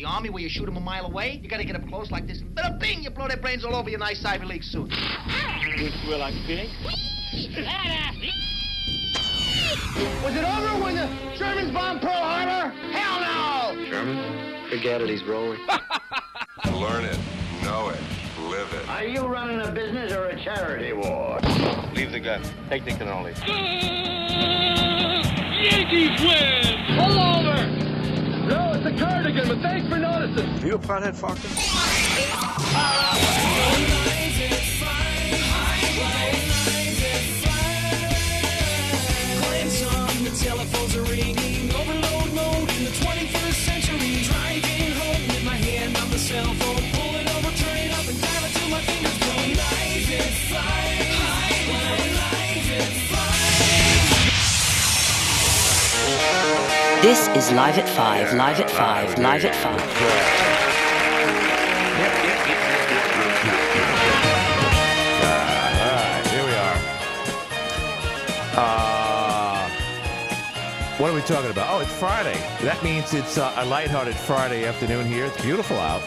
the army where you shoot them a mile away. You gotta get up close like this. But a bing, you blow their brains all over your nice Ivy League suit. You feel like pig? Was it over when the Germans bombed Pearl Harbor? Hell no! German? Forget it, he's rolling. Learn it, know it, live it. Are you running a business or a charity war? Leave the gun. Take the cannoli. Yankees win! Pull over! No, it's a cardigan, but thanks for noticing. You a pothead, Focker? Telephones are ringing, overload mode in the 21st century. Driving home with my hand on the cell phone, This is Live at 5, Live at 5, Live at 5. All right, here we are. Uh, what are we talking about? Oh, it's Friday. That means it's uh, a lighthearted Friday afternoon here. It's beautiful out.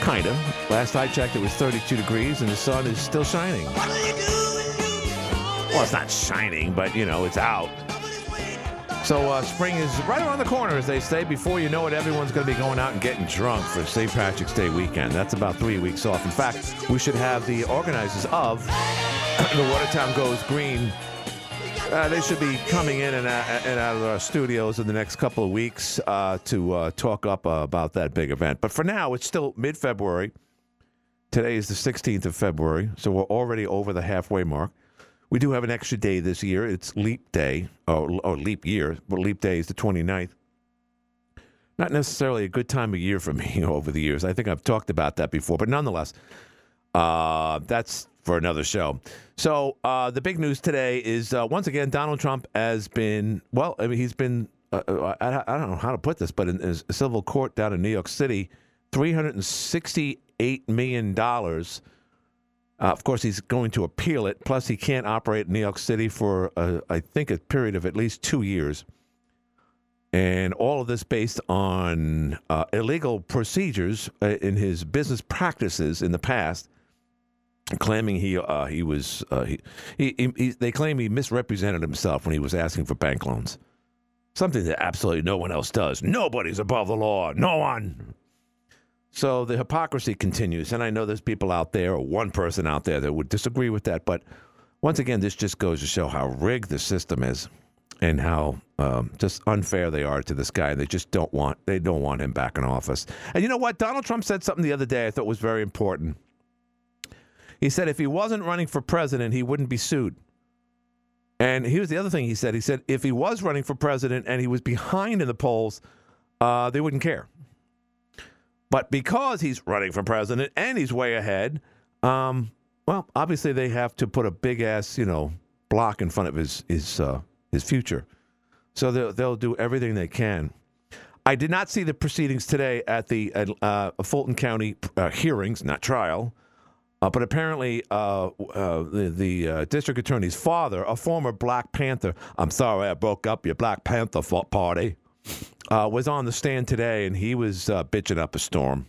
Kind of. Last I checked, it was 32 degrees, and the sun is still shining. Well, it's not shining, but, you know, it's out. So uh, spring is right around the corner, as they say. Before you know it, everyone's going to be going out and getting drunk for St. Patrick's Day weekend. That's about three weeks off. In fact, we should have the organizers of the Watertown Goes Green. Uh, they should be coming in and out, and out of our studios in the next couple of weeks uh, to uh, talk up uh, about that big event. But for now, it's still mid-February. Today is the 16th of February, so we're already over the halfway mark. We do have an extra day this year. It's leap day, or, or leap year, but leap day is the 29th. Not necessarily a good time of year for me over the years. I think I've talked about that before, but nonetheless, uh, that's for another show. So uh, the big news today is uh, once again Donald Trump has been well. I mean, he's been uh, uh, I, I don't know how to put this, but in, in a civil court down in New York City, three hundred and sixty-eight million dollars. Uh, of course, he's going to appeal it. Plus, he can't operate in New York City for, uh, I think, a period of at least two years. And all of this based on uh, illegal procedures uh, in his business practices in the past, claiming he uh, he was he, he, he they claim he misrepresented himself when he was asking for bank loans, something that absolutely no one else does. Nobody's above the law. No one. So the hypocrisy continues, and I know there's people out there, or one person out there, that would disagree with that. But once again, this just goes to show how rigged the system is, and how um, just unfair they are to this guy. They just don't want they don't want him back in office. And you know what? Donald Trump said something the other day I thought was very important. He said if he wasn't running for president, he wouldn't be sued. And here's the other thing he said. He said if he was running for president and he was behind in the polls, uh, they wouldn't care. But because he's running for president and he's way ahead, um, well, obviously they have to put a big ass, you know, block in front of his his uh, his future. So they'll they'll do everything they can. I did not see the proceedings today at the uh, Fulton County uh, hearings, not trial. Uh, but apparently, uh, uh, the, the uh, district attorney's father, a former Black Panther, I'm sorry I broke up your Black Panther party, uh, was on the stand today and he was uh, bitching up a storm.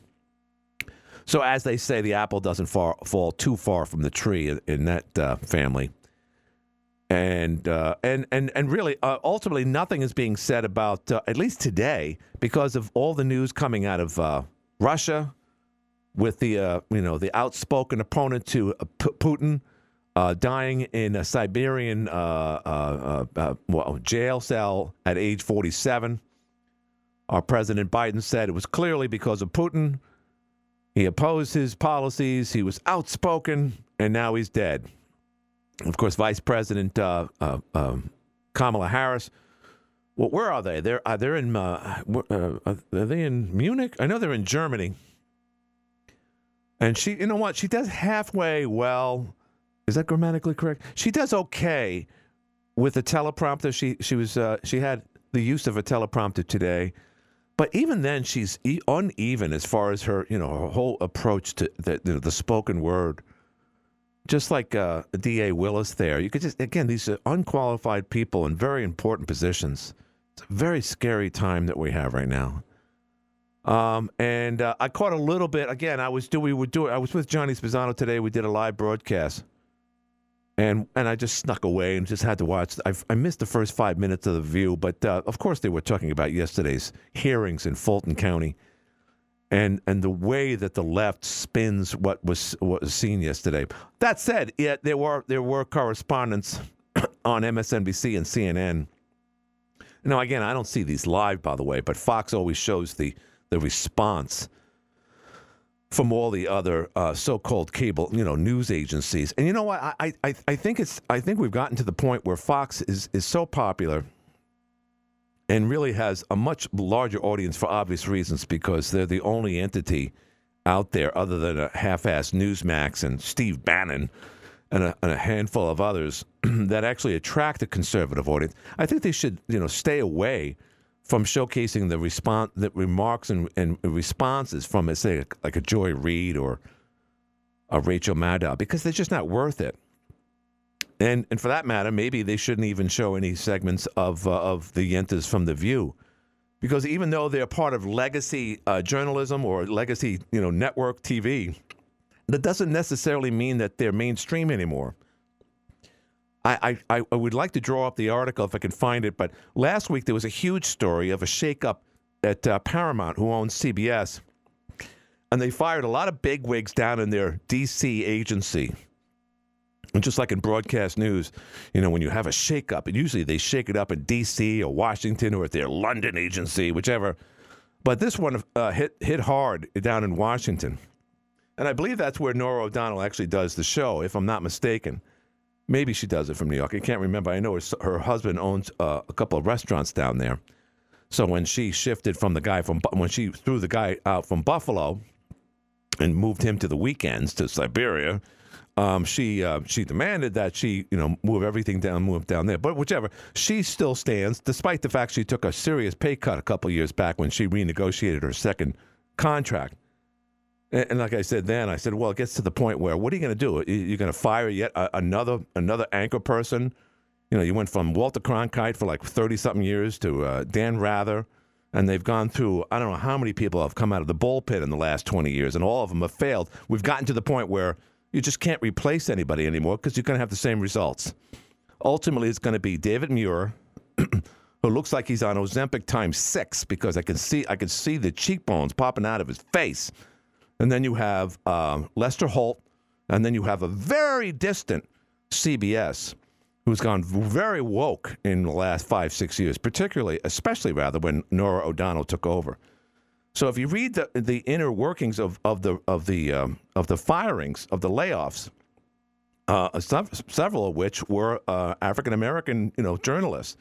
So, as they say, the apple doesn't far, fall too far from the tree in, that uh, family. And, uh, and and and really, uh, ultimately, nothing is being said about uh, at least today because of all the news coming out of Russia, with the you know the outspoken opponent to P- Putin uh, dying in a Siberian uh, uh, well, jail cell at age 47. Our President Biden said it was clearly because of Putin. He opposed his policies. He was outspoken, and now he's dead. Of course, Vice President uh, uh, um, Kamala Harris. Well, where are they? They're uh, they're in. Uh, uh, are they in Munich? I know they're in Germany. And she, you know what? She does halfway well. Is that grammatically correct? She does okay with the teleprompter. She she was uh, she had the use of a teleprompter today, but even then she's uneven as far as her you know her whole approach to the the, the spoken word. Just like uh, D.A. Willis, there you could just again these are unqualified people in very important positions. It's a very scary time that we have right now. Um, and uh, I caught a little bit. Again, I was do we would do it. I was with Johnny Spezzano today. We did a live broadcast, and and I just snuck away and just had to watch. I, I missed the first five minutes of the View, but uh, of course they were talking about yesterday's hearings in Fulton County, and and the way that the left spins what was what was seen yesterday. That said, yeah, there were there were correspondents on MSNBC and CNN. Now, again, I don't see these live, by the way, but Fox always shows the the response from all the other uh, so-called cable, you know, news agencies. And you know what? I, I, I think it's I think we've gotten to the point where Fox is is so popular and really has a much larger audience for obvious reasons because they're the only entity out there other than a half-assed Newsmax and Steve Bannon and a, and a handful of others that actually attract a conservative audience. I think they should, you know, stay away from showcasing the response, the remarks and, and responses from, say, like a Joy Reid or a Rachel Maddow, because they're just not worth it. And and for that matter, maybe they shouldn't even show any segments of uh, of the Yentas from the View, because even though they're part of legacy uh, journalism or legacy, you know, network TV, that doesn't necessarily mean that they're mainstream anymore. I, I, I would like to draw up the article if I can find it, but last week there was a huge story of a shakeup at uh, Paramount, who owns CBS, and they fired a lot of bigwigs down in their D.C. agency. And just like in broadcast news, you know, when you have a shakeup, and usually they shake it up in D.C. or Washington or at their London agency, whichever. But this one uh, hit hit hard down in Washington, and I believe that's where Norah O'Donnell actually does the show, if I'm not mistaken. Maybe she does it from New York. I can't remember. I know her, her husband owns uh, a couple of restaurants down there. So when she shifted from the guy from when she threw the guy out from Buffalo and moved him to the weekends to Siberia, um, she uh, she demanded that she you know move everything down, move down there. But whichever, she still stands, despite the fact she took a serious pay cut a couple years back when she renegotiated her second contract. And, and like I said then, I said, well, it gets to the point where what are you going to do? You're going to fire yet another another anchor person? You know, you went from Walter Cronkite for like thirty something years to uh, Dan Rather, and they've gone through I don't know how many people have come out of the bullpen in the last twenty years, and all of them have failed. We've gotten to the point where you just can't replace anybody anymore because you're going to have the same results. Ultimately, it's going to be David Muir, who looks like he's on Ozempic times six because I can see I can see the cheekbones popping out of his face, and then you have uh, Lester Holt, and then you have a very distant CBS who's gone very woke in the last five six years, particularly especially rather when Norah O'Donnell took over. So if you read the, the inner workings of, of the of the um, of the firings of the layoffs, uh, several of which were uh, African American you know journalists,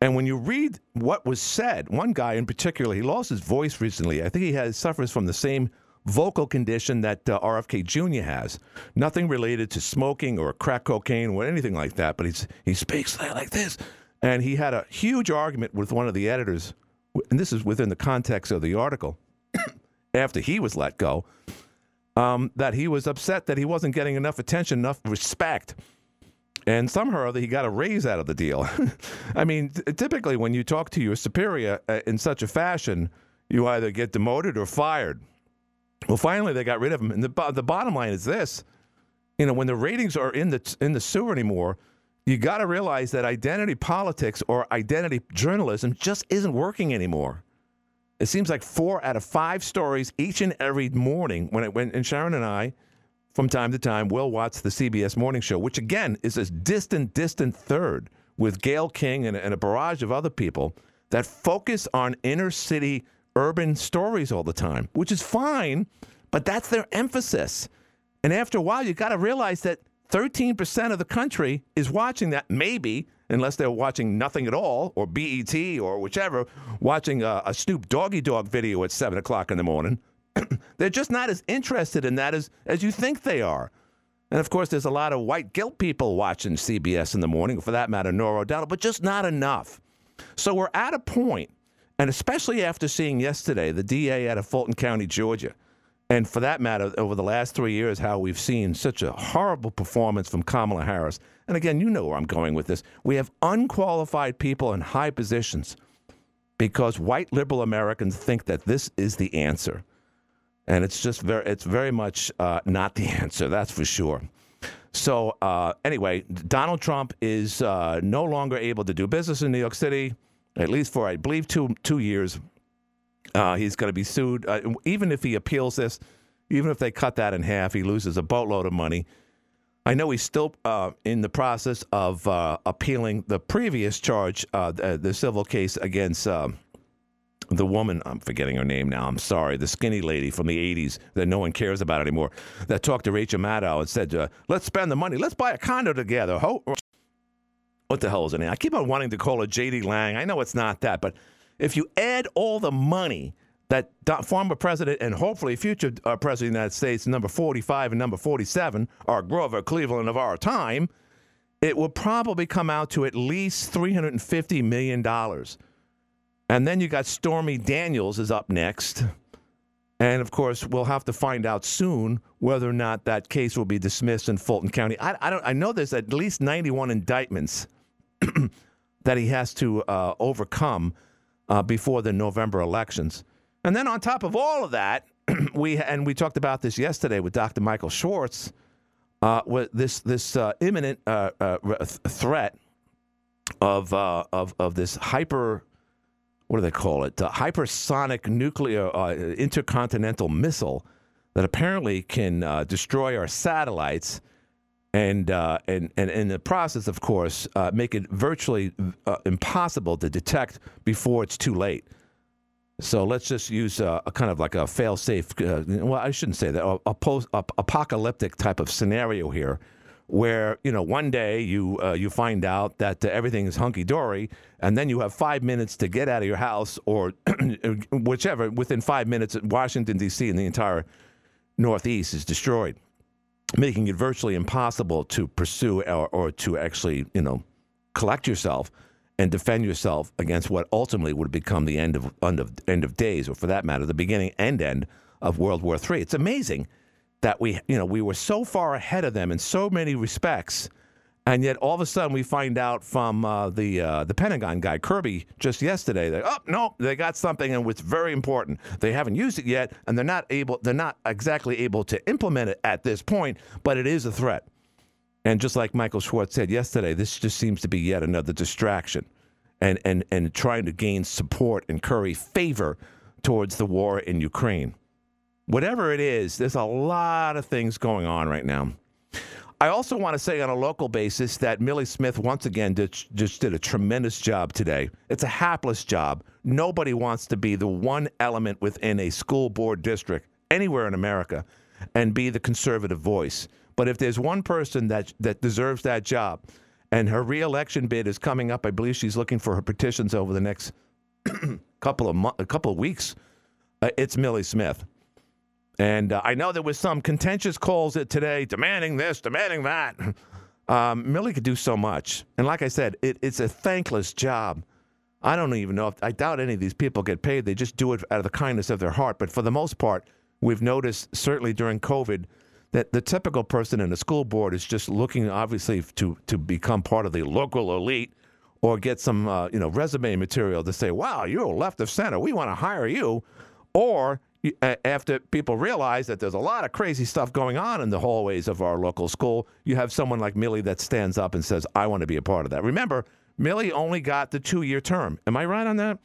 and when you read what was said, one guy in particular, he lost his voice recently. I think he has suffers from the same vocal condition that uh, RFK Jr. has. Nothing related to smoking or crack cocaine or anything like that, but he's he speaks like this. And he had a huge argument with one of the editors and this is within the context of the article, after he was let go, um, that he was upset that he wasn't getting enough attention, enough respect. And somehow or other, he got a raise out of the deal. I mean, t- typically when you talk to your superior uh, in such a fashion, you either get demoted or fired. Well, finally, they got rid of him. And the, the bottom line is this you know, when the ratings are in the, in the sewer anymore, you got to realize that identity politics or identity journalism just isn't working anymore. It seems like four out of five stories each and every morning when it when and Sharon and I, from time to time, will watch the CBS morning show, which again is this distant, distant third with Gayle King and, and a barrage of other people that focus on inner city urban stories all the time, which is fine, but that's their emphasis. And after a while, you got to realize that 13% of the country is watching that, maybe, unless they're watching nothing at all, or BET or whichever, watching a, a Snoop Doggy Dogg video at 7 o'clock in the morning. they're just not as interested in that as, as you think they are. And of course, there's a lot of white guilt people watching CBS in the morning, for that matter, Norah O'Donnell, but just not enough. So we're at a point, and especially after seeing yesterday the DA out of Fulton County, Georgia, and for that matter, over the last three years, how we've seen such a horrible performance from Kamala Harris. And again, you know where I'm going with this. We have unqualified people in high positions because white liberal Americans think that this is the answer. And it's just very, it's very much uh, not the answer, that's for sure. So, uh, anyway, Donald Trump is uh, no longer able to do business in New York City, at least for, I believe, two, two years. Uh, he's going to be sued. Uh, even if he appeals this, even if they cut that in half, he loses a boatload of money. I know he's still uh, in the process of uh, appealing the previous charge, uh, the, the civil case against uh, the woman. I'm forgetting her name now. I'm sorry. The skinny lady from the 80s that no one cares about anymore that talked to Rachel Maddow and said, uh, let's spend the money. Let's buy a condo together. Ho- what the hell is name? I keep on wanting to call her J.D. Lang. I know it's not that, but if you add all the money that former president and hopefully future uh, president of the United States, number 45 and number 47, are Grover Cleveland of our time, it will probably come out to at least $350 million. And then you got Stormy Daniels is up next. And of course, we'll have to find out soon whether or not that case will be dismissed in Fulton County. I, I don't. I know there's at least 91 indictments that he has to uh, overcome uh, before the November elections. And then on top of all of that, we and we talked about this yesterday with Dr. Michael Schwartz. Uh, with this this uh, imminent uh, uh, th- threat of of of this hyper what do they call it? Hypersonic nuclear intercontinental missile that apparently can destroy our satellites and, uh, and, and in the process, of course, uh, make it virtually uh, impossible to detect before it's too late. So let's just use a, a kind of like a fail-safe. Uh, well, I shouldn't say that. A, a post a, apocalyptic type of scenario here, where you know one day you uh, you find out that uh, everything is hunky dory, and then you have five minutes to get out of your house or whichever. Within five minutes, Washington D.C. and the entire Northeast is destroyed, making it virtually impossible to pursue or, or to actually you know collect yourself and defend yourself against what ultimately would become the end of end of end of days, or for that matter, the beginning and end of World War III. It's amazing that we you know we were so far ahead of them in so many respects, and yet all of a sudden we find out from uh, the uh, the Pentagon guy Kirby just yesterday that oh no they got something and it's very important they haven't used it yet and they're not able they're not exactly able to implement it at this point, but it is a threat. And just like Michael Schwartz said yesterday, this just seems to be yet another distraction and, and, and trying to gain support and curry favor towards the war in Ukraine. Whatever it is, there's a lot of things going on right now. I also want to say on a local basis that Millie Smith once again did, just did a tremendous job today. It's a hapless job. Nobody wants to be the one element within a school board district anywhere in America and be the conservative voice. But if there's one person that that deserves that job, and her reelection bid is coming up, I believe she's looking for her petitions over the next couple of mo- a couple of weeks. Uh, it's Millie Smith, and uh, I know there was some contentious calls today demanding this, demanding that. Um, Millie could do so much, and like I said, it, it's a thankless job. I don't even know if I doubt any of these people get paid. They just do it out of the kindness of their heart. But for the most part, we've noticed certainly during COVID that the typical person in a school board is just looking obviously to to become part of the local elite or get some uh, you know resume material to say wow you're left of center we want to hire you or Uh, after people realize that there's a lot of crazy stuff going on in the hallways of our local school you have someone like Millie that stands up and says I want to be a part of that remember Millie only got the two year term am I right on that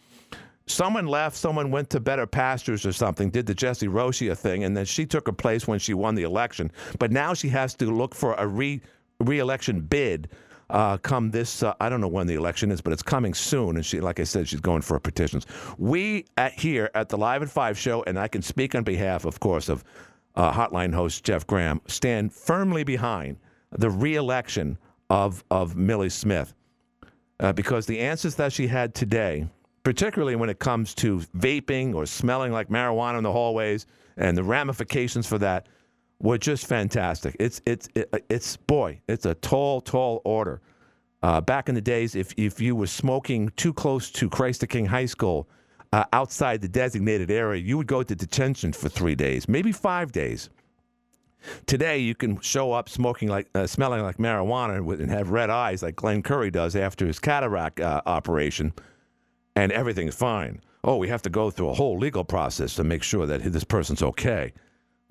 someone left, someone went to better pastures or something, did the Jesse Rosia thing, and then she took her place when she won the election. But now she has to look for a re re-election bid. Uh, come this, uh, I don't know when the election is, but it's coming soon. And she, like I said, she's going for petitions. We at here at the Live at Five show, and I can speak on behalf, of course, of uh, Hotline host Jeff Graham, stand firmly behind the re-election of of Millie Smith, uh, because the answers that she had today particularly when it comes to vaping or smelling like marijuana in the hallways and the ramifications for that were just fantastic. It's it's it's boy, it's a tall, tall order. Uh, back in the days, if if you were smoking too close to Christ the King High School uh, outside the designated area, you would go to detention for three days, maybe five days. Today, you can show up smoking like, uh, smelling like marijuana and have red eyes like Glenn Curry does after his cataract uh, operation and everything's fine. Oh, we have to go through a whole legal process to make sure that this person's okay.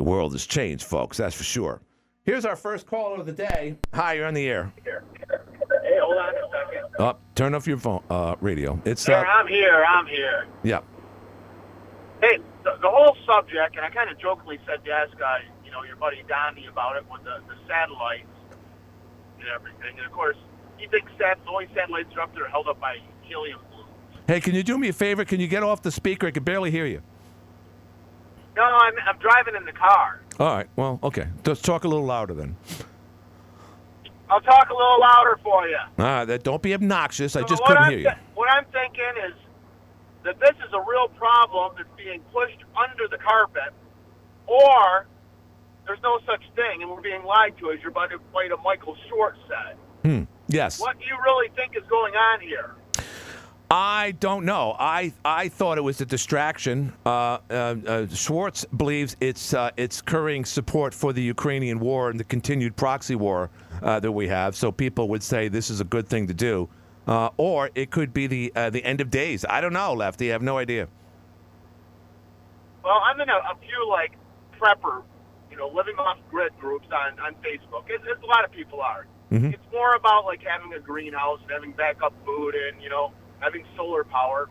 The world has changed, folks, that's for sure. Here's our first caller of the day. Hi, you're on the air. Hey, hold on a second. Oh, turn off your phone uh, radio. It's Sir, uh, I'm here. I'm here. yeah. Hey, the, the whole subject, and I kind of jokingly said to ask, uh, you know, your buddy Donnie about it with the, the satellites and everything. And of course, he thinks that the only satellites are up there are held up by helium balloons. Hey, can you do me a favor? Can you get off the speaker? I can barely hear you. No, I'm, I'm driving in the car. All right. Well, okay. Let's talk a little louder then. I'll talk a little louder for you. All right. That, don't be obnoxious. I just couldn't I'm hear you. thi- what I'm thinking is that this is a real problem that's being pushed under the carpet, or there's no such thing, and we're being lied to, as your buddy buddy Michael Short said. Hmm. Yes. What do you really think is going on here? I don't know. I I thought it was a distraction. Uh, uh, uh, Schwartz believes it's uh, it's currying support for the Ukrainian war and the continued proxy war uh, that we have. So people would say this is a good thing to do, uh, or it could be the uh, the end of days. I don't know, Lefty. I have no idea. Well, I'm in a, a few like prepper, you know, living off grid groups on on Facebook. It's, it's a lot of people are. Mhm. It's more about like having a greenhouse and having backup food and you know having solar power.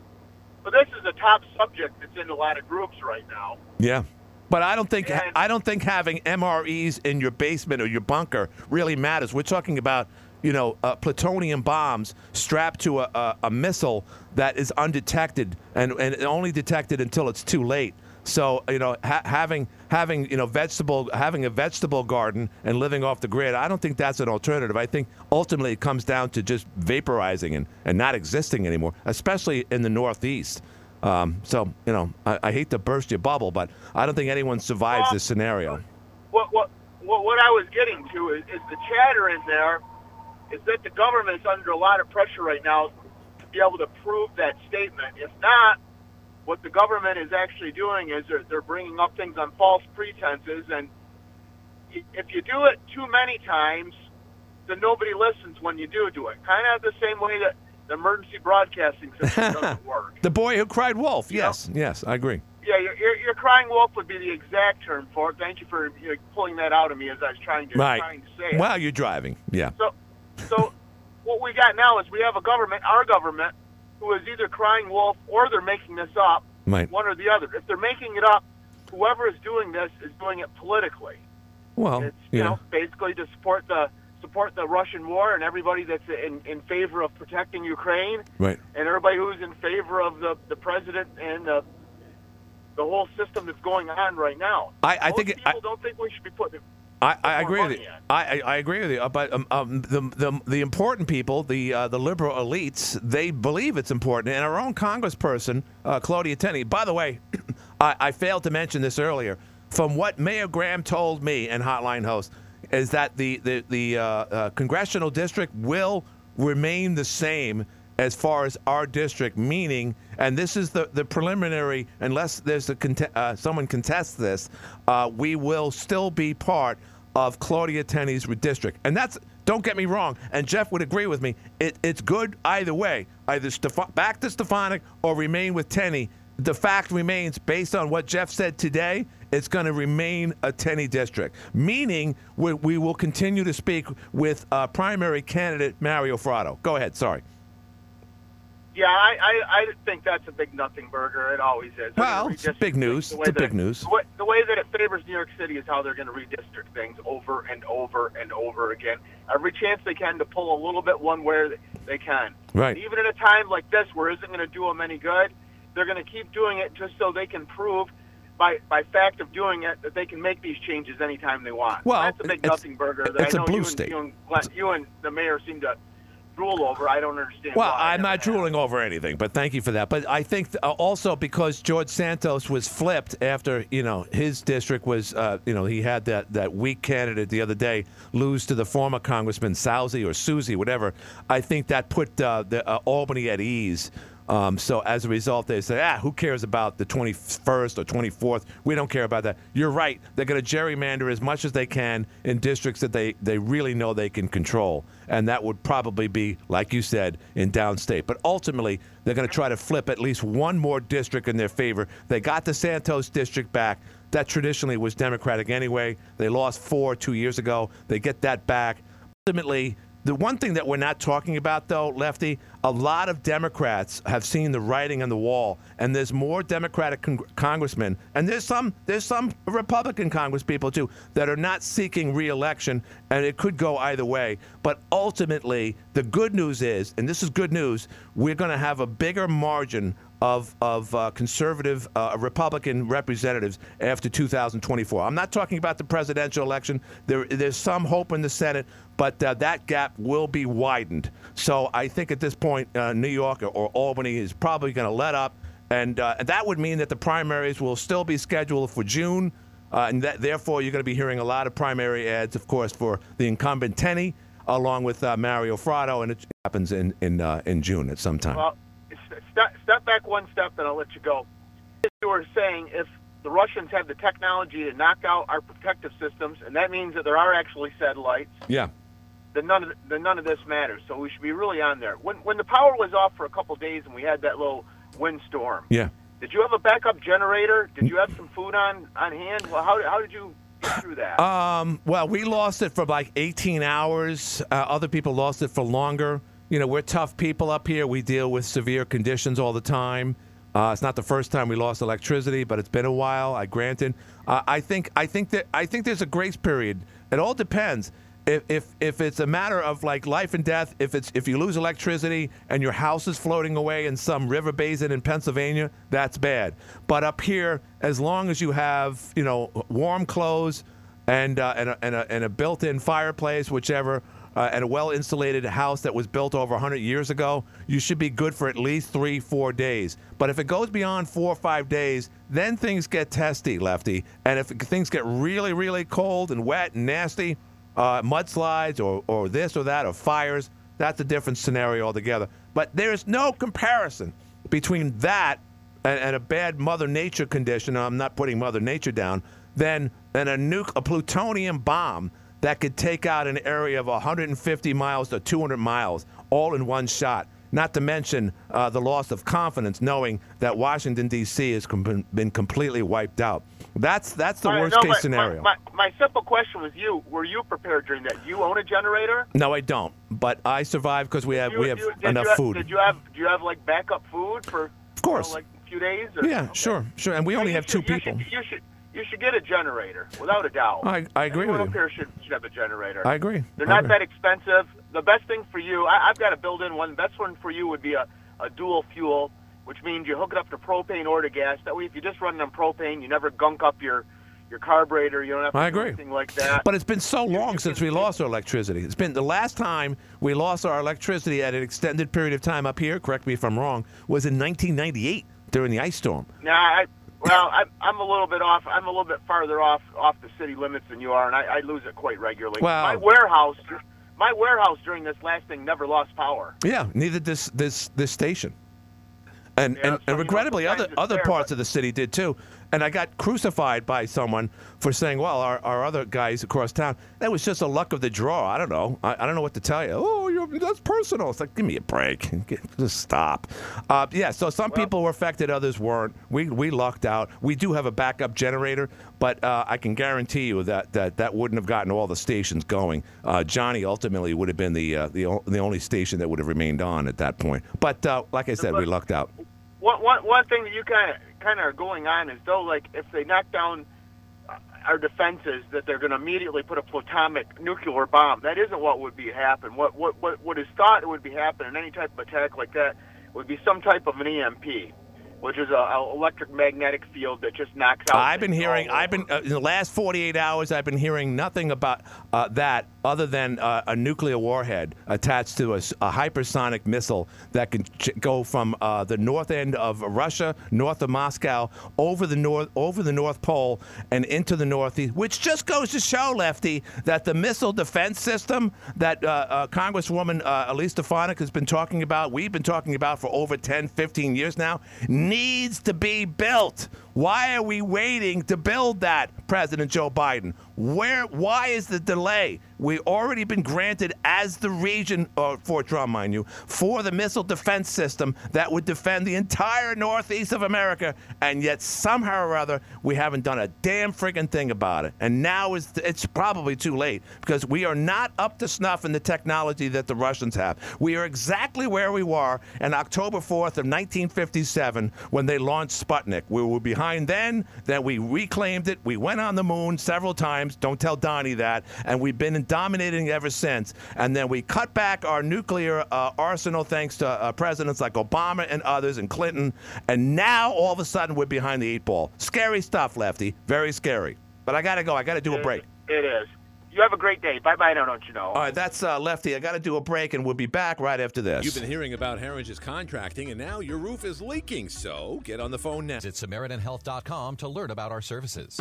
But this is a top subject that's in a lot of groups right now. Yeah. But I don't think And- I don't think having MREs in your basement or your bunker really matters. We're talking about you know uh, plutonium bombs strapped to a, a, a missile that is undetected and and only detected until it's too late. So you know ha- having having you know vegetable having a vegetable garden and living off the grid, I don't think that's an alternative. I think ultimately it comes down to just vaporizing and, and not existing anymore, especially in the Northeast. Um, so you know, I, I hate to burst your bubble, but I don't think anyone survives Well, this scenario. What what what, I was getting to is, is the chatter in there is that the government's under a lot of pressure right now to be able to prove that statement. If not, what the government is actually doing is they're, they're bringing up things on false pretenses, and if you do it too many times, then nobody listens when you do do it. Kind of the same way that the emergency broadcasting system doesn't work. The boy who cried wolf. Yes, yes, I agree. Yeah, your, your, your crying wolf would be the exact term for it. Thank you for you know, pulling that out of me as I was trying to Right. trying to say it. While you're driving, yeah. So, so what we got now is we have a government, our government, who is either crying wolf or they're making this up, Right. one or the other. If they're making it up, whoever is doing this is doing it politically. Well, It's you know, know basically to support the support the Russian war and everybody that's in in favor of protecting Ukraine right. and everybody who's in favor of the the president and the the whole system that's going on right now. I- I Most think people I- don't think we should be putting. I, I agree with you. I, I, agree with you. Uh, But um, um, the, the the important people, the uh, the liberal elites, they believe it's important. And our own Congressperson, uh, Claudia Tenney. By the way, I, I failed to mention this earlier. From what Mayor Graham told me and Hotline host, is that the the the uh, uh, congressional district will remain the same as far as our district, meaning, and this is the, the preliminary, unless there's a conte- uh, someone contests this, uh, we will still be part of Claudia Tenney's district. And that's, don't get me wrong, and Jeff would agree with me, it, it's good either way, either Steph- back to Stefanik or remain with Tenney. The fact remains, based on what Jeff said today, it's going to remain a Tenney district, meaning we, we will continue to speak with uh, primary candidate Mario Fratto. Go ahead, sorry. Yeah, I, I, I think that's a big nothing burger. It always is. Well, it's big news. It's a big it- news. The way, the way that it favors New York City is how they're going to redistrict things over and over and over again. Every chance they can to pull a little bit one way they can. Right. And even in a time like this where it isn't going to do them any good, they're going to keep doing it just so they can prove by by fact of doing it that they can make these changes anytime they want. Well, that's a big nothing burger that it's I a know blue you, state. And, you, and, you and the mayor seem to drool over. I don't understand. Well, I'm not drooling over anything, but thank you for that. But I think uh, also because George Santos was flipped after you know his district was uh, you know he had that that weak candidate the other day lose to the former Congressman Sousy or Susie, whatever. I think that put uh, the, uh, Albany at ease. Um, so as a result, they say, ah, who cares about the 21st or 24th? We don't care about that. You're right. They're going to gerrymander as much as they can in districts that they, they really know they can control. And that would probably be, like you said, in downstate. But ultimately, they're going to try to flip at least one more district in their favor. They got the Santos district back. That traditionally was Democratic anyway. They lost four two years ago. They get that back. Ultimately, the one thing that we're not talking about, though, Lefty, a lot of Democrats have seen the writing on the wall, and there's more Democratic con- congressmen, and there's some there's some Republican congresspeople too that are not seeking reelection, and it could go either way. But ultimately, the good news is, and this is good news, we're going to have a bigger margin of of uh, conservative uh, Republican representatives after 2024. I'm not talking about the presidential election. There, there's some hope in the Senate, but uh, that gap will be widened. So I think at this point, uh, New York or, or Albany is probably going to let up, and, uh, and that would mean that the primaries will still be scheduled for June, uh, and that, therefore you're going to be hearing a lot of primary ads, of course, for the incumbent Tenney, along with Mario Fratto, and it happens in in in June at some time. Well, step, step back one step, and I'll let you go. You were saying if the Russians have the technology to knock out our protective systems, and that means that there are actually satellites. Yeah. Then none of then none of this matters. So we should be really on there. When when the power was off for a couple of days and we had that little windstorm. Yeah. Did you have a backup generator? Did you have some food on on hand? Well, how how did you get through that? Um. Well, we lost it for like 18 hours. Uh, other people lost it for longer you know, we're tough people up here. We deal with severe conditions all the time. Uh, it's not the first time we lost electricity, but it's been a while. I granted. Uh, I think I think that I think there's a grace period. It all depends. If, if if it's a matter of like life and death, if it's if you lose electricity and your house is floating away in some river basin in Pennsylvania, that's bad. But up here, as long as you have you know warm clothes and uh, and, a, and, a, and a built-in fireplace, whichever, uh, and a well insulated house that was built over 100 years ago, you should be good for at least three, four days. But if it goes beyond four or five days, then things get testy, Lefty. And if things get really, really cold and wet and nasty, uh, mudslides or, or this or that, or fires, that's a different scenario altogether. But there's no comparison between that and, and a bad Mother Nature condition. I'm not putting Mother Nature down. Than, than a nuke, a plutonium bomb that could take out an area of 150 miles to 200 miles all in one shot. Not to mention uh, the loss of confidence, knowing that Washington D.C. has com- been completely wiped out. That's that's the worst no, case my, scenario. My, my, my, simple question was: You were you prepared during that? You own a generator? No, I don't. But I survived because we have you, we have you, enough you, food. Did you have do you have like backup food for? Of course. You know, like a few days. Or, yeah, okay. sure, sure. And we only have two should, people. Should, should you should get a generator without a doubt. I, I agree with up you. here should, should have a generator. I agree. They're not agree. that expensive. The best thing for you, I, I've got a built-in one. The best one for you would be a, a dual fuel, which means you hook it up to propane or to gas. That way, if you just run on propane, you never gunk up your your carburetor. You don't have to I do agree. anything like that. But it's been so long since we lost our electricity. It's been the last time we lost our electricity at an extended period of time up here. Correct me if I'm wrong. Was in 1998 during the ice storm. Nah, I, well, I, I'm a little bit off. I'm a little bit farther off off the city limits than you are, and I, I lose it quite regularly. Well- my warehouse, my warehouse during this last thing never lost power. Yeah, neither this this this station. And Yeah, and, so, and regrettably, other other there, parts but- of the city did too. And I got crucified by someone for saying, "Well, our, our other guys across town, that was just a luck of the draw." I don't know. I, I don't know what to tell you. Oh, you're, that's personal. It's like, give me a break. Just stop. Uh, yeah. So some people were affected, others weren't. We we lucked out. We do have a backup generator, but uh, I can guarantee you that, that that wouldn't have gotten all the stations going. Uh, Johnny ultimately would have been the uh, the o- the only station that would have remained on at that point. But uh, like I said, we lucked out. One, one, one thing that you kind of kind of are going on is though, like if they knock down uh, our defenses, that they're going to immediately put a plutonic nuclear bomb. That isn't what would be happen. What what what what is thought would be happening in any type of attack like that would be some type of an EMP, which is an a electric magnetic field that just knocks out. I've been hearing. I've been uh, in the last 48 hours. I've been hearing nothing about uh, that other than uh, a nuclear warhead attached to a hypersonic missile that can ch- go from uh, the north end of Russia, north of Moscow, over the north over the North Pole and into the Northeast, which just goes to show, Lefty, that the missile defense system that uh, uh, Congresswoman uh, Elise Stefanik has been talking about, we've been talking about for over 10, 15 years now, needs to be built. Why are we waiting to build that, President Joe Biden? Where? Why is the delay? We already been granted as the region, uh, Fort Drum, mind you, for the missile defense system that would defend the entire northeast of America, and yet somehow or other we haven't done a damn friggin' thing about it. And now is it's probably too late because we are not up to snuff in the technology that the Russians have. We are exactly where we were on October 4th of 1957 when they launched Sputnik. We were behind then, then we reclaimed it. We went on the moon several times. Don't tell Donnie that. And we've been dominating ever since. And then we cut back our nuclear uh, arsenal thanks to uh, presidents like Obama and others and Clinton. And now all of a sudden we're behind the eight ball. Scary stuff, Lefty. Very scary. But I got to go. I got to do a break. It is. You have a great day. Bye bye now, don't you know? All right, that's uh, Lefty. I got to do a break, and we'll be back right after this. You've been hearing about Herringe's contracting, and now your roof is leaking. So get on the phone now. Visit SamaritanHealth.com to learn about our services.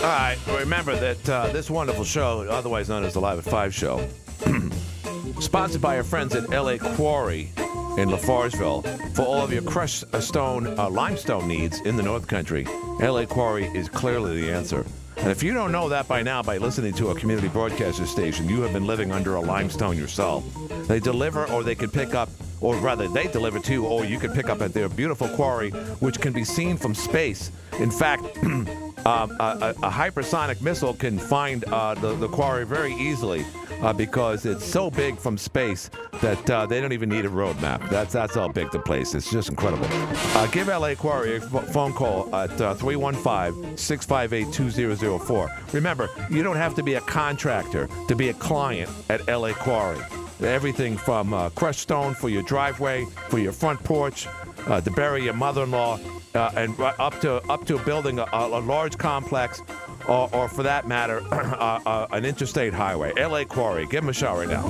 All right, remember that uh, this wonderful show, otherwise known as the Live at 5 show, sponsored by our friends at LA Quarry in LaFargeville. For all of your crushed uh, stone, uh, limestone needs in the North Country, LA Quarry is clearly the answer. And if you don't know that by now, by listening to a community broadcaster station, you have been living under a limestone yourself. They deliver, or they can pick up, or rather, they deliver to, or you can pick up at their beautiful quarry, which can be seen from space. In fact, um, a, a, a hypersonic missile can find uh, the, the quarry very easily uh, because it's so big from space that uh, they don't even need a road map. That's that's how big the place. It's just incredible. Uh, give LA Quarry a phone call at uh, 315-658-2004. Remember, you don't have to be a contractor to be a client at LA Quarry. Everything from uh, crushed stone for your driveway, for your front porch, uh, to bury your mother-in-law, uh, and up to up to building a, a large complex, or, or for that matter, uh, uh, an interstate highway. LA Quarry. Give them a shout right now.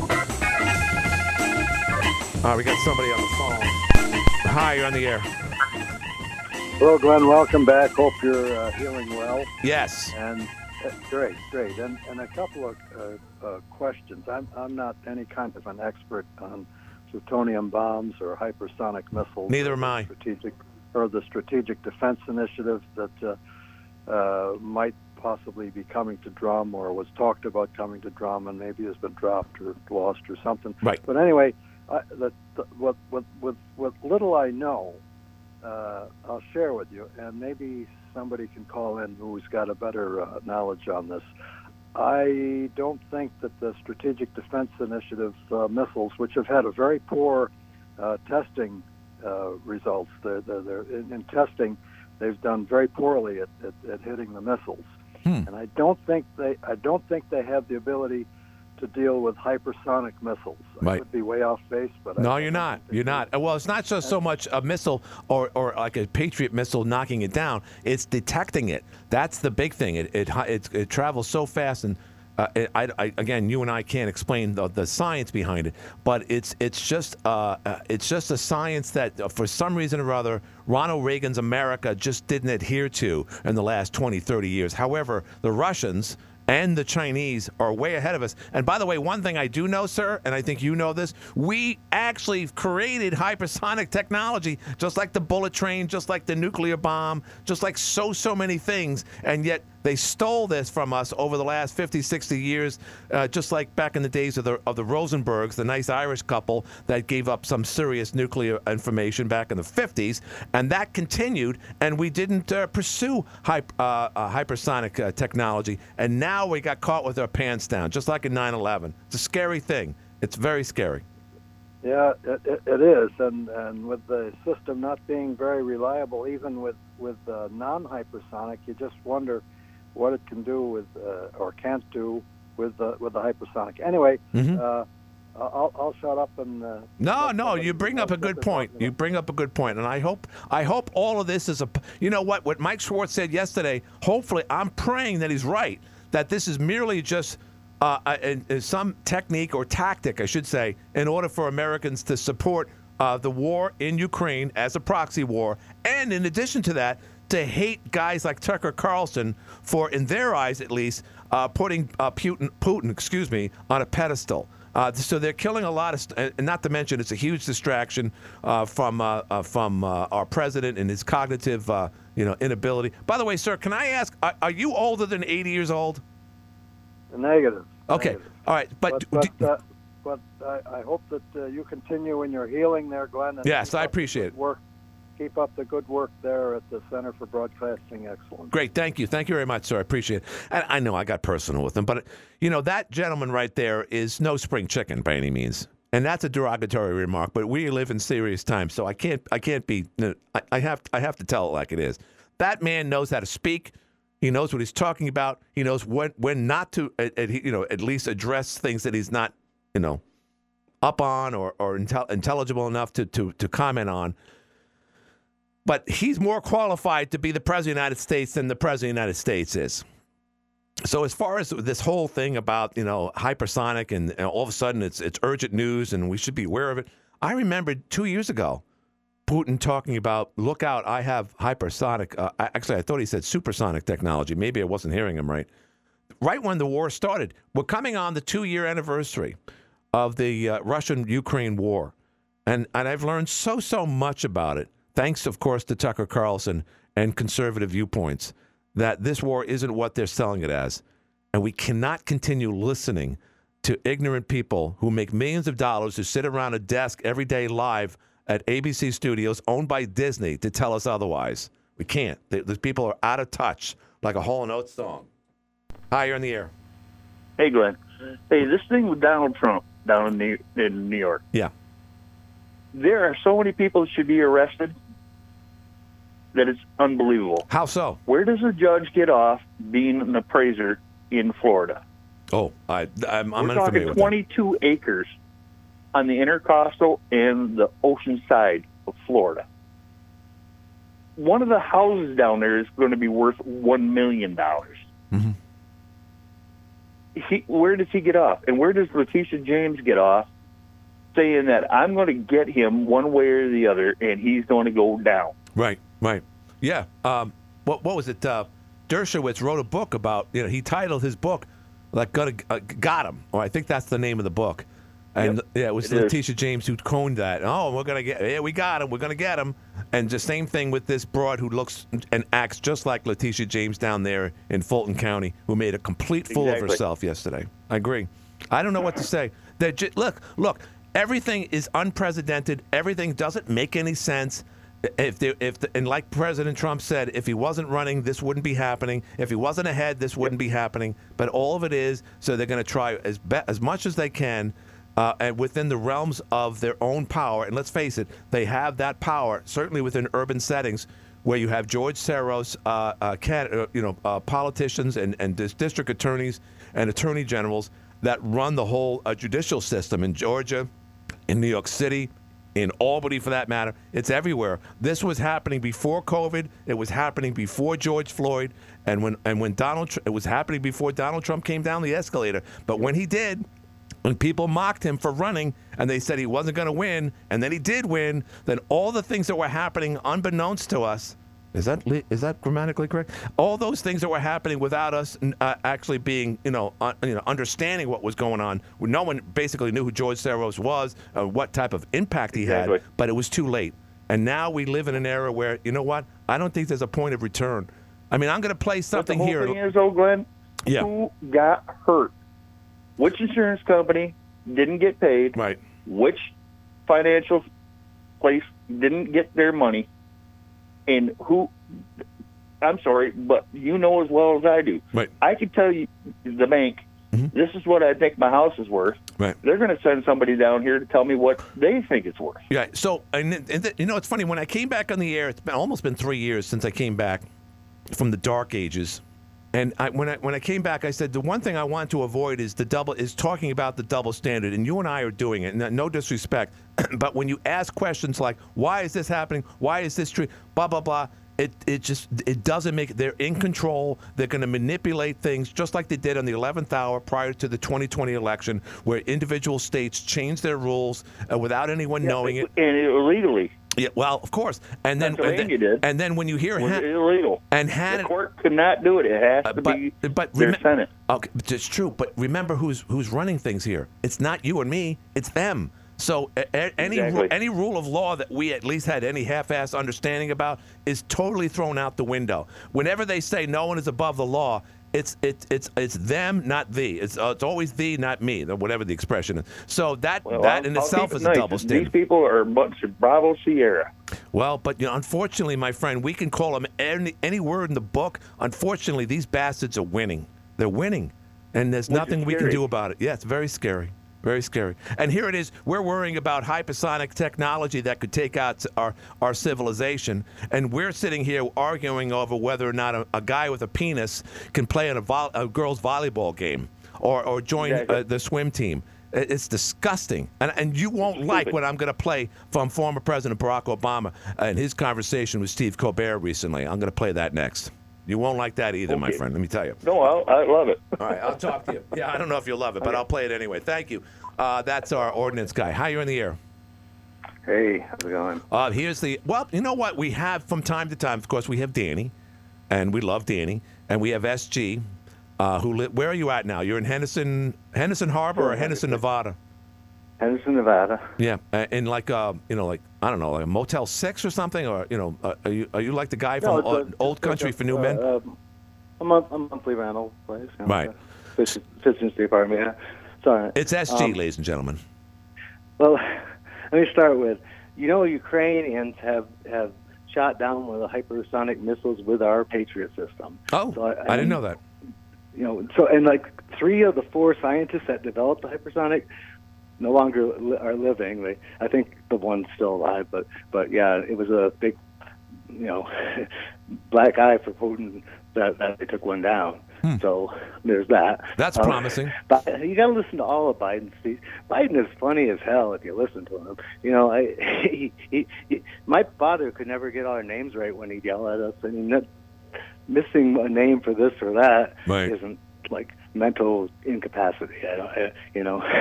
All right, we got somebody on the phone. Hi, you're on the air. Hello, Glenn. Welcome back. Hope you're uh, healing well. Yes. And uh, great, great. And, and a couple of uh, uh, questions. I'm, I'm not any kind of an expert on plutonium bombs or hypersonic missiles. Neither am I. Strategic or the strategic defense initiative that uh, uh, might possibly be coming to drum or was talked about coming to drum and maybe has been dropped or lost or something. Right. But anyway, I, the, the, what, what, what, what little I know, uh, I'll share with you, and maybe somebody can call in who's got a better uh, knowledge on this. I don't think that the Strategic Defense Initiative uh, missiles, which have had a very poor uh, testing uh, results, they're, they're, they're, in, in testing, they've done very poorly at, at, at hitting the missiles, Hmm. and I don't think they, I don't think they have the ability to deal with hypersonic missiles. I could be way off base, but No, you're not. You're not. Well, it's not just so much a missile or, or like a Patriot missile knocking it down. It's detecting it. That's the big thing. It it it, it travels so fast, and uh, I, I, again, you and I can't explain the, the science behind it, but it's it's just uh, uh, it's just a science that uh, for some reason or other Ronald Reagan's America just didn't adhere to in the last 20, 30 years. However, the Russians and the Chinese are way ahead of us. And by the way, one thing I do know, sir, and I think you know this, we actually created hypersonic technology, just like the bullet train, just like the nuclear bomb, just like so, so many things. And yet they stole this from us over the last 50, 60 years, uh, just like back in the days of the, of the Rosenbergs, the nice Irish couple that gave up some serious nuclear information back in the 50s. And that continued, and we didn't uh, pursue uh, uh, hypersonic uh, technology. And now we got caught with our pants down, just like in 9 11. It's a scary thing. It's very scary. Yeah, it, it, it is, and and with the system not being very reliable, even with with uh, non-hypersonic, you just wonder what it can do with uh, or can't do with the with the hypersonic. Anyway, Mhm. uh, I'll I'll shut up and. Uh, No, no, you bring up a good point. You bring up a good point, and I hope I hope all of this is a. You know what? What Mike Schwartz said yesterday. Hopefully, I'm praying that he's right. That this is merely just uh, uh, some technique or tactic, I should say, in order for Americans to support uh, the war in Ukraine as a proxy war, and in addition to that, to hate guys like Tucker Carlson for, in their eyes at least, uh, putting uh, Putin, Putin, excuse me, on a pedestal. Uh, so they're killing a lot of, st- and not to mention it's a huge distraction uh, from uh, uh, from uh, our president and his cognitive, uh, you know, inability. By the way, sir, can I ask, are, are you older than 80 years old? Negative. Okay, negative. all right, but, but but, uh, but I, I hope that uh, you continue in your healing there, Glenn. and Yes, I appreciate it. Work. Keep up the good work there at the Center for Broadcasting Excellence. Great, thank you, thank you very much, sir. I appreciate it. And I know I got personal with him, but you know that gentleman right there is no spring chicken by any means, and that's a derogatory remark. But we live in serious times, so I can't, I can't be. I, I have, I have to tell it like it is. That man knows how to speak. He knows what he's talking about. He knows when, when not to, you know, at least address things that he's not, you know, up on or or intel- intelligible enough to to to comment on but he's more qualified to be the president of the United States than the president of the United States is. So as far as this whole thing about you know hypersonic and, and all of a sudden it's it's urgent news and we should be aware of it, I remember two years ago Putin talking about look out, I have hypersonic. Uh, actually, I thought he said supersonic technology. Maybe I wasn't hearing him right. Right when the war started, we're coming on the two year anniversary of the uh, Russian Ukraine war, and and I've learned so so much about it thanks, of course, to Tucker Carlson and conservative viewpoints, that this war isn't what they're selling it as. And we cannot continue listening to ignorant people who make millions of dollars who sit around a desk every day live at ABC Studios owned by Disney to tell us otherwise. We can't. These people are out of touch, like a Hall Oates song. Hi, you're in the air. Hey, Glenn. Hey, this thing with Donald Trump down in New, in New York. Yeah. There are so many people that should be arrested that it's unbelievable. How so? Where does a judge get off being an appraiser in Florida? Oh, I, I'm, I'm We're talking with that. 22 acres on the intercoastal and the ocean side of Florida. One of the houses down there is going to be worth $1 million. Mhm. He, where does he get off? And where does Letitia James get off saying that I'm going to get him one way or the other and he's going to go down? Right, right. Yeah. Um, what what was it? Uh, Dershowitz wrote a book about. You know, he titled his book like "Gonna uh, Got Him," or I think that's the name of the book. And Yep, yeah, it was it is. Letitia James who coined that. Oh, we're gonna get. Yeah, we got him. We're gonna get him. And the same thing with this broad who looks and acts just like Letitia James down there in Fulton County, who made a complete fool of herself yesterday. I agree. I don't know what to say. They're look, look. Everything is unprecedented. Everything doesn't make any sense. If there, if the, and like President Trump said, if he wasn't running, this wouldn't be happening. If he wasn't ahead, this wouldn't be happening. But all of it is so they're going to try as be, as much as they can, uh, and within the realms of their own power. And let's face it, they have that power certainly within urban settings where you have George Soros, uh, uh, can, uh, you know, uh, politicians and and dis- district attorneys and attorney generals that run the whole uh, judicial system in Georgia, in New York City, in Albany for that matter. It's everywhere. This was happening before COVID. It was happening before George Floyd, and when and when Donald it was happening before Donald Trump came down the escalator. But when he did. When people mocked him for running and they said he wasn't going to win, and then he did win, then all the things that were happening unbeknownst to us is that is that grammatically correct? All those things that were happening without us uh, actually being, you know, uh, you know, understanding what was going on. No one basically knew who George Soros was, or what type of impact he Exactly. had, but it was too late. And now we live in an era where, you know what? I don't think there's a point of return. I mean, I'm going to play something here. thing is, though, Glenn, Yeah. who got hurt? Which insurance company didn't get paid? Right. Which financial place didn't get their money? And who? I'm sorry, but you know as well as I do. Right. I could tell you, the bank. This is what I think my house is worth. Mm-hmm. Right. They're going to send somebody down here to tell me what they think it's worth. Yeah. So, and, and th- you know, it's funny when I came back on the air. It's been almost been three years since I came back from the dark ages. And I, when I when I came back, I said the one thing I want to avoid is the double is talking about the double standard. And you and I are doing it. No disrespect, but when you ask questions like, "Why is this happening? Why is this true?" Blah blah blah. it it just it doesn't make they're in control. They're going to manipulate things just like they did on the 11th hour prior to the 2020 election, where individual states changed their rules uh, without anyone knowing it. and illegally. Yeah, well, of course. And then, and then, did. and then when you hear Han- illegal. and The court could not do it. It has to Uh, but be but their Senate. Okay, it's true. But remember who's who's running things here. It's not you and me. It's them. So a- any Exactly. any rule of law that we at least had any half-ass understanding about is totally thrown out the window. Whenever they say no one is above the law, it's it's it's it's them, not thee. It's uh, it's always thee, not me. or Whatever the expression is. So that Well, that I'll- in I'll itself is nice. a double standard. These people are a bunch of Bravo Sierra. Well, but you know, unfortunately, my friend, we can call them any, any word in the book. Unfortunately, these bastards are winning. They're winning, and there's Which nothing we can do about it. Yeah, it's very scary. Very scary. And here it is. We're worrying about hypersonic technology that could take out our, our civilization. And we're sitting here arguing over whether or not a, a guy with a penis can play in a, vol- a girls' volleyball game or, or join Exactly. uh, the swim team. It's disgusting. And, and you won't like what I'm going to play from former President Barack Obama and his conversation with Steve Colbert recently. I'm going to play that next. You won't like that either, my friend. Let me tell you. No, I, I love it. All right, I'll talk to you. Yeah, I don't know if you'll love it, but I'll play it anyway. Thank you. Uh, that's our ordinance guy. Hi, you're in the air. Hey, how's it going? Uh, here's the well. You know what we have from time to time. Of course, we have Danny, and we love Danny, and we have SG, uh, who li- Where are you at now? You're in Henderson, Henderson Harbor, or Henderson, Nevada? Henderson, Nevada. Yeah, in like uh, you know, like I don't know, like a Motel Six or something, or you know, uh, are you are you like the guy from No, a- Old Country a- for New uh, Men? uh, a, month, a monthly rental place. You know, Right. Fish, fishing Park, yeah. Sorry. It's SG, Um, ladies and gentlemen. Well, let me start with, you know, Ukrainians have have shot down one of the hypersonic missiles with our Patriot system. Oh, So I, didn't know that. You know, so and like three of the four scientists that developed the hypersonic no longer li- are living. They, I think the one's still alive, but but yeah, it was a big, you know, black eye for Putin that that they took one down. So there's that. Hmm. That's Um, promising. but you got to listen to all of Biden's speech. Biden is funny as hell if you listen to him. You know, I he, he, he, my father could never get our names right when he'd yell at us. I mean, missing a name for this or that Right. isn't like mental incapacity. I don't, I, you know.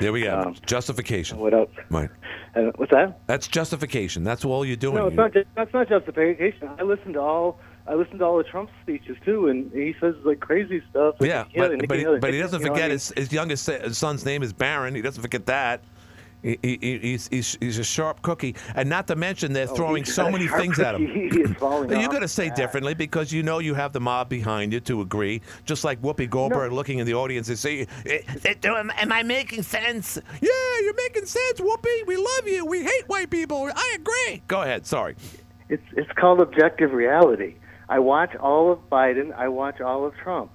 There we go. Um, justification. what else? Right. Uh, what's that? That's justification. That's all you're doing. No, it's not. That's not justification. I listen to all. I listened to all the Trump speeches too, and he says like crazy stuff. like Yeah, but, but, he, but he doesn't you know, I forget his, his youngest son's name is Barron. He doesn't forget that. He, he, he- he's, he's, he's a sharp cookie. And not to mention, they're Oh, throwing so many things at him. cookie. Is falling You're going to say differently because you know you have the mob behind you to agree. Just like Whoopi Goldberg looking in the audience and saying, "Eh, eh, am I making sense? Yeah, you're making sense, Whoopi. We love you. We hate white people. I agree. Go ahead. Sorry. It's it's called objective reality. I watch all of Biden. I watch all of Trump.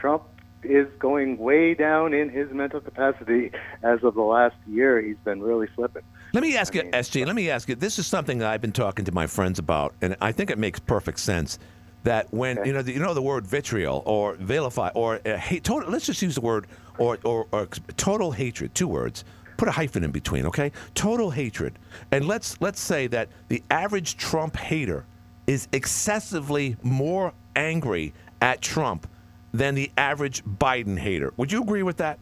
Trump is going way down in his mental capacity as of the last year. He's been really slipping. Let me ask you, SG. Let me ask you. This is something I've been talking to my friends about, and I think it makes perfect sense. That when you know the, you know the word vitriol or vilify or uh, hate, total, let's just use the word or, or or total hatred. Two words. Put a hyphen in between, okay? Total hatred. And let's let's say that the average Trump hater is excessively more angry at Trump than the average Biden hater. Would you agree with that?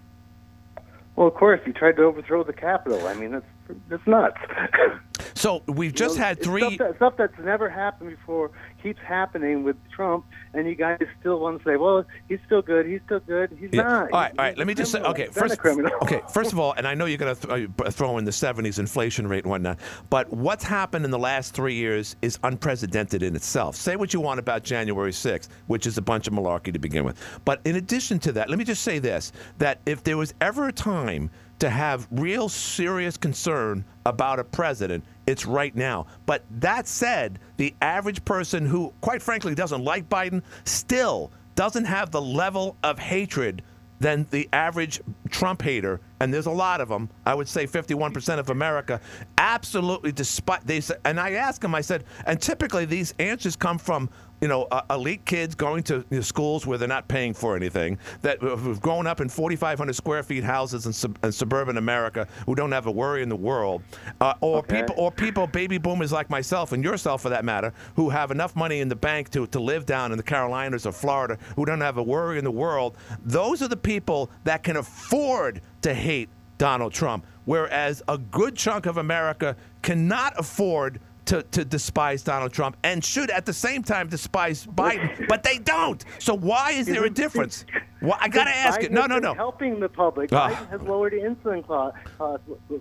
Well, of course, he tried to overthrow the Capitol. I mean, that's that's nuts. So we've just You know, had three. stuff, that, stuff that's never happened before keeps happening with Trump, and you guys still want to say, "Well, he's still good. He's still good. He's Yeah. not." All right, all right. Let me just say, okay, He's been a first, okay, first of all, and I know you're going to th- uh, throw in the '70s inflation rate and whatnot, but what's happened in the last three years is unprecedented in itself. Say what you want about January 6th, which is a bunch of malarkey to begin with, but in addition to that, let me just say this: that if there was ever a time to have real serious concern about a president, it's right now. But that said, the average person who, quite frankly, doesn't like Biden still doesn't have the level of hatred than the average Trump hater, and there's a lot of them. I would say 51% of America absolutely despite they and I asked him. I said, and typically these answers come from you know uh, elite kids going to you know, schools where they're not paying for anything that have grown up in 4,500 square feet houses in, sub, in suburban America who don't have a worry in the world, uh, or Okay. people or people baby boomers like myself and yourself for that matter who have enough money in the bank to, to live down in the Carolinas or Florida who don't have a worry in the world. Those are the people that can afford to hate Donald Trump, whereas a good chunk of America cannot afford to, to despise Donald Trump and should at the same time despise Biden, but they don't. So why is there a difference? Well, I got to ask Biden it. No, no, no. Helping the public. Ah. Biden has lowered the insulin cost. Uh,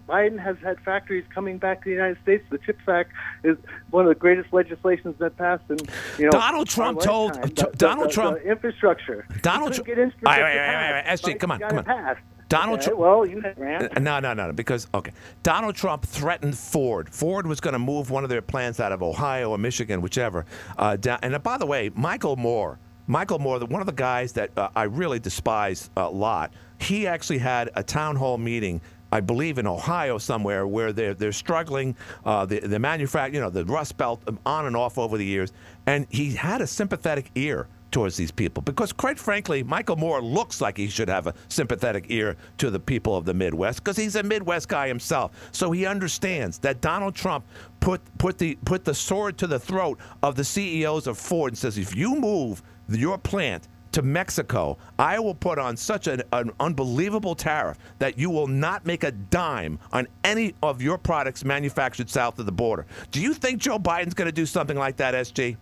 Biden has had factories coming back to the United States. The CHIPS Act is one of the greatest legislations that passed. And you know, Donald Trump told- t- The- Donald the- Trump- the infrastructure. Donald He Tr- couldn't get All right, infrastructure wait, wait, wait, wait. passed. SG, come on, come on. passed. Donald Okay, Trump. Well, you had rant. Uh, No, no, no, no. Because okay, Donald Trump threatened Ford. Ford was going to move one of their plants out of Ohio or Michigan, whichever. Uh, down, and uh, by the way, Michael Moore, Michael Moore, the, one of the guys that uh, I really despise a lot. He actually had a town hall meeting. I believe in Ohio somewhere where they're they're struggling, uh, the the manufact, you know, the Rust Belt um, on and off over the years, and he had a sympathetic ear towards these people because, quite frankly, Michael Moore looks like he should have a sympathetic ear to the people of the Midwest because he's a Midwest guy himself. So he understands that Donald Trump put put the put the sword to the throat of the CEOs of Ford and says, if you move your plant to Mexico, I will put on such an, an unbelievable tariff that you will not make a dime on any of your products manufactured south of the border. Do you think Joe Biden's going to do something like that, SG?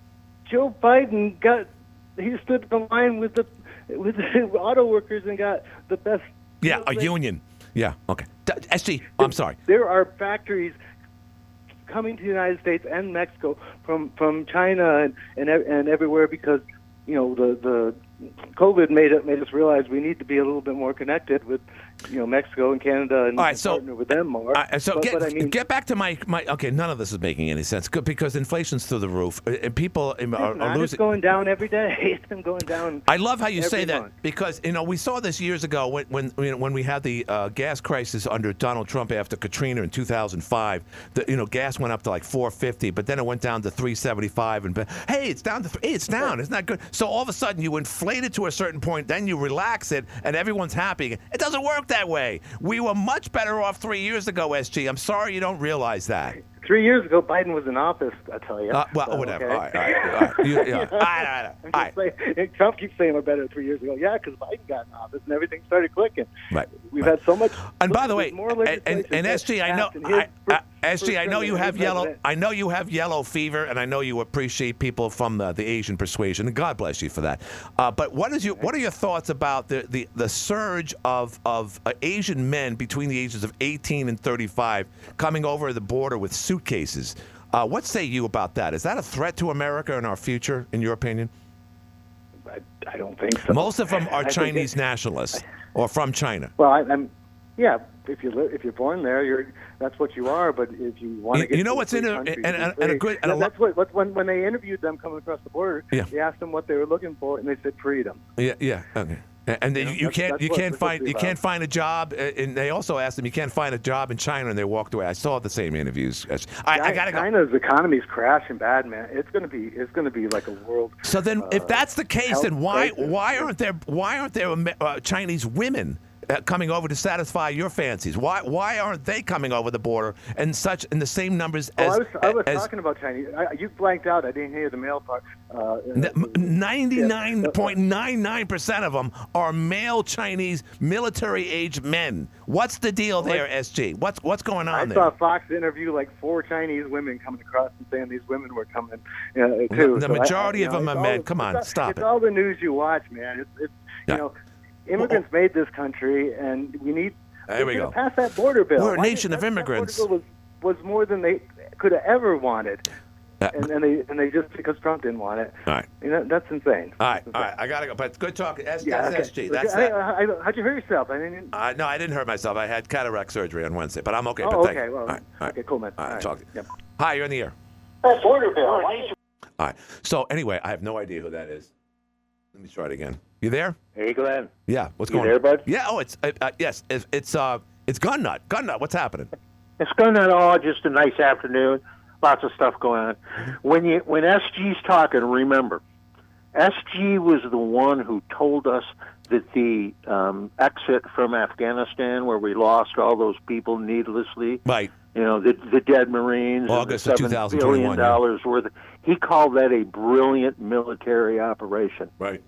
Joe Biden got he stood in line with the with the auto workers and got the best. Yeah, a union. Yeah, okay. SG, I'm sorry. There are factories coming to the United States and Mexico from from China and and, and everywhere because you know the the COVID made it made us realize we need to be a little bit more connected with you know Mexico and Canada and, All right, so- partner with them more. Uh, so but, get, but I mean, get back to my, my okay. None of this is making any sense because inflation's through the roof uh, and people um, are, are not. It's going down every day. It's been going down. I love how you say that month. because you know we saw this years ago when when you know, when we had the uh, gas crisis under Donald Trump after Katrina in 2005. The, you know gas went up to like 450, but then it went down to 375. And hey, it's down to hey, it's down. It's not good. So all of a sudden you inflate to a certain point, then you relax it, and everyone's happy. It doesn't work that way. We were much better off three years ago, SG. I'm sorry you don't realize that. Three years ago, Biden was in office. I tell you. Uh, well, So, whatever. okay? All right, all right, all right. You- yeah. All right, all right, all just saying, Trump keeps saying we're better three years ago. Yeah, because Biden got in office and everything started clicking. Right. We've had so much. And by the way, more and, and, and SG, I know, passed I, fir- SG, I know you have yellow. president. I know you have yellow fever, and I know you appreciate people from the, the Asian persuasion, and God bless you for that. Uh, but what is your what are your thoughts about the the, the surge of of uh, Asian men between the ages of 18 and 35 coming over the border with suitcases? Uh, what say you about that? Is that a threat to America and our future, in your opinion? I, I don't think so. Most of them I are think Chinese nationalists or from China. Well, I, I'm. Yeah, if you li- if you're born there, you're that's what you are. But if you want to get you know what's in a- and- and- and a good- and a that's what, what when when they interviewed them coming across the border. Yeah. They asked them what they were looking for, and they said freedom. Yeah, yeah, okay. And You know, you that's- can't that's you can't find you can't find a job, uh, and they also asked them you can't find a job in China, and they walked away. I saw the same interviews. I, I gotta go. China's economy's crashing bad, man. It's gonna be it's gonna be like a world. So then, if uh, that's the case, then why crisis. why aren't there why aren't there uh, Chinese women coming over to satisfy your fancies? Why why aren't they coming over the border in such in the same numbers Oh, as I was, I was as talking about Chinese. I, you blanked out. I didn't hear the male part. Uh, ninety nine point nine nine percent of them are male Chinese military age men? What's the deal there, SG? What's what's going I on there? I saw Fox interview like four Chinese women coming across and saying these women were coming uh, too. The So majority I, of know, them it's are all- men. Come on, it's, stop it's it. all the news you watch, man. It's, it's Yeah. you know, immigrants made this country, and we need. There we go. gonna Pass that border bill. We're a Why- nation of that- that immigrants. border bill was was more than they could have ever wanted, Uh, and, and they and they just because Trump didn't want it. all right. You know, that's insane. All right, all right, I gotta go. But good talking. S- Yeah, that's okay. SG. That's I, that. I, I, how'd you hurt yourself? I didn't. Uh, no, I didn't hurt myself. I had cataract surgery on Wednesday, but I'm okay. oh, but thank okay. you. Well, all right, all right. okay, cool, man. All right, All right. talk. Yep. Hi, you're in the air. That border bill. Why All right. So anyway, I have no idea who that is. Let me try it again. You there? Hey, Glenn. Yeah. What's You going there, on? bud? Yeah. Oh, it's uh, uh, yes. It's it's uh it's gun nut. Gun nut. What's happening? It's gun nut. all just a nice afternoon. Lots of stuff going on. When you when SG's talking, remember, SG was the one who told us that the um, exit from Afghanistan, where we lost all those people needlessly, right? You know, the the dead Marines, August and of the seven 2021, billion yeah. dollars worth. He called that a brilliant military operation. Right.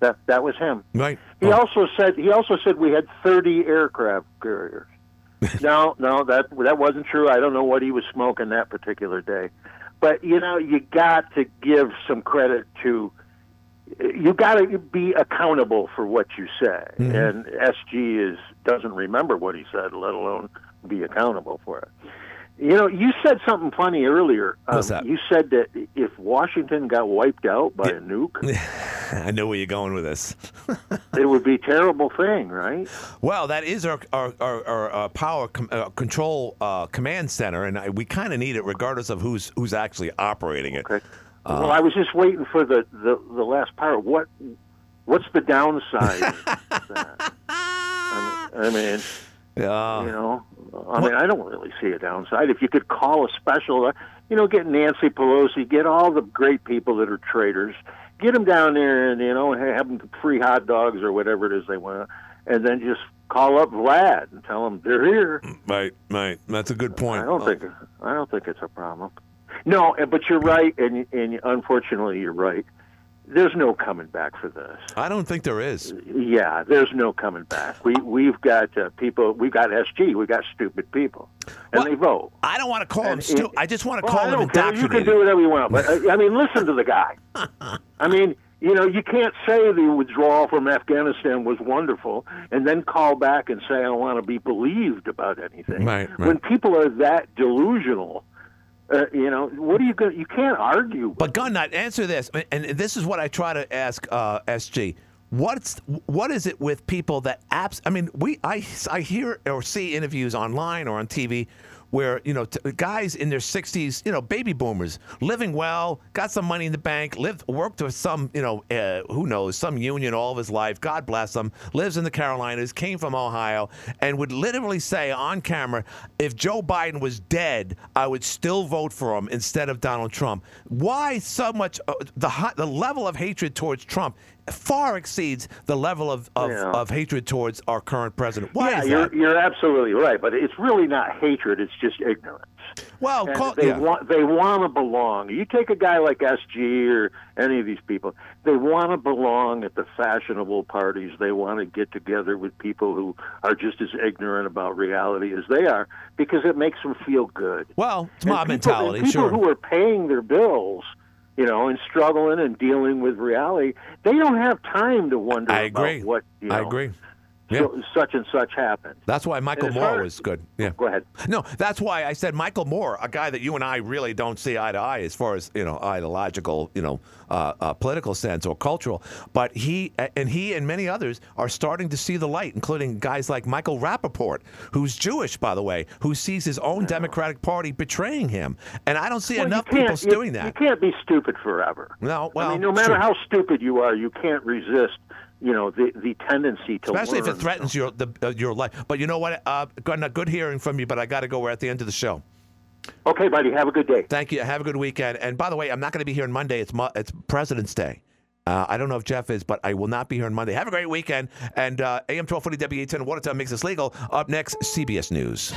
That that was him. Right. He also said he also said we had 30 aircraft carriers. no, no, that that wasn't true. I don't know what he was smoking that particular day. But you know, you got to give some credit to you got to be accountable for what you say. Mm-hmm. And SG is doesn't remember what he said, let alone be accountable for it. You know, you said something funny earlier. What's Um, that? You said that if Washington got wiped out by a nuke, I know where you're going with this. it would be a terrible thing, right? Well, that is our our, our, our uh, power com- uh, control uh, command center, and I, we kind of need it regardless of who's who's actually operating it. Okay. Well, I was just waiting for the, the, the last part. What what's the downside? of that? I mean, I mean, Yeah. you know, I mean, I don't really see a downside. If you could call a special, uh, you know, get Nancy Pelosi, get all the great people that are traitors, get them down there, and you know, have them free hot dogs or whatever it is they want, and then just call up Vlad and tell him they're here. Right, right. That's a good point. I don't think I don't think it's a problem. No, but you're right, and and unfortunately you're right. There's no coming back for this. I don't think there is. Yeah, there's no coming back. We we've got uh, people. We've got SG. We've got stupid people, and they vote. I don't want to call them And stu- it- I just want to Well, call I them care. You can do whatever you want, but uh, I mean, listen to the guy. I mean, you know, you can't say the withdrawal from Afghanistan was wonderful, and then call back and say I don't want to be believed about anything. Right, right. When people are that delusional, uh, you know, what are you going? You can't argue. But gun nut, answer this, and this is what I try to ask uh, SG. What's what is it with people that apps? I mean, we I I hear or see interviews online or on TV where you know t- guys in their 60s, you know, baby boomers, living well, got some money in the bank, lived worked with some, you know, uh, who knows, some union all of his life. God bless him. Lives in the Carolinas, came from Ohio, and would literally say on camera, if Joe Biden was dead, I would still vote for him instead of Donald Trump. Why so much uh, the the level of hatred towards Trump far exceeds the level of of, Yeah. of hatred towards our current president. Why yeah, is you're that? you're absolutely right, but it's really not hatred; it's just ignorance. Well, call, they yeah. want they want to belong. You take a guy like SG or any of these people; they want to belong at the fashionable parties. They want to get together with people who are just as ignorant about reality as they are because it makes them feel good. Well, it's And mob people, mentality, and people sure. who are paying their bills, you know, and struggling and dealing with reality, they don't have time to wonder I agree. about what you know, I agree. So- such and such happened. That's why Michael Moore far- was good. Yeah. Go ahead. No, that's why I said Michael Moore, a guy that you and I really don't see eye to eye as far as you know ideological, you know, uh, uh, political sense or cultural. But he and he and many others are starting to see the light, including guys like Michael Rapaport, who's Jewish, by the way, who sees his own Democratic Party betraying him. And I don't see Well, enough people you- doing that. You can't be stupid forever. No, well, I mean, no matter how stupid you are, you can't resist. You know the the tendency to Especially if it threatens your the, uh, your life. But you know what? Uh, good, good hearing from you, but I got to go. We're at the end of the show. Okay, buddy. Have a good day. Thank you. Have a good weekend. And by the way, I'm not going to be here on Monday. It's Mo- it's President's Day. Uh, I don't know if Jeff is, but I will not be here on Monday. Have a great weekend. And uh, AM 1240 W810 Watertown makes us legal. Up next, CBS News.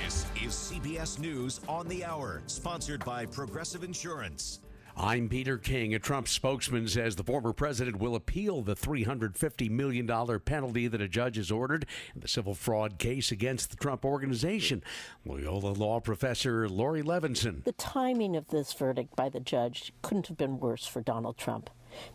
This is CBS News on the Hour, sponsored by Progressive Insurance. I'm Peter King. A Trump spokesman says the former president will appeal the $350 million penalty that a judge has ordered in the civil fraud case against the Trump organization. Loyola law professor Laurie Levenson. The timing of this verdict by the judge couldn't have been worse for Donald Trump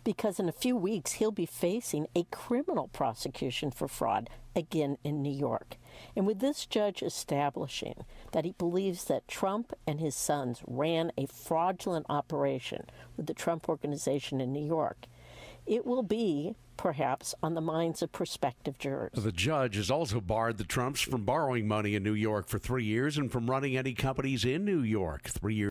because in a few weeks he'll be facing a criminal prosecution for fraud again in New York. And with this judge establishing that he believes that Trump and his sons ran a fraudulent operation with the Trump organization in New York, it will be perhaps on the minds of prospective jurors. The judge has also barred the Trumps from borrowing money in New York for three years and from running any companies in New York. Three years.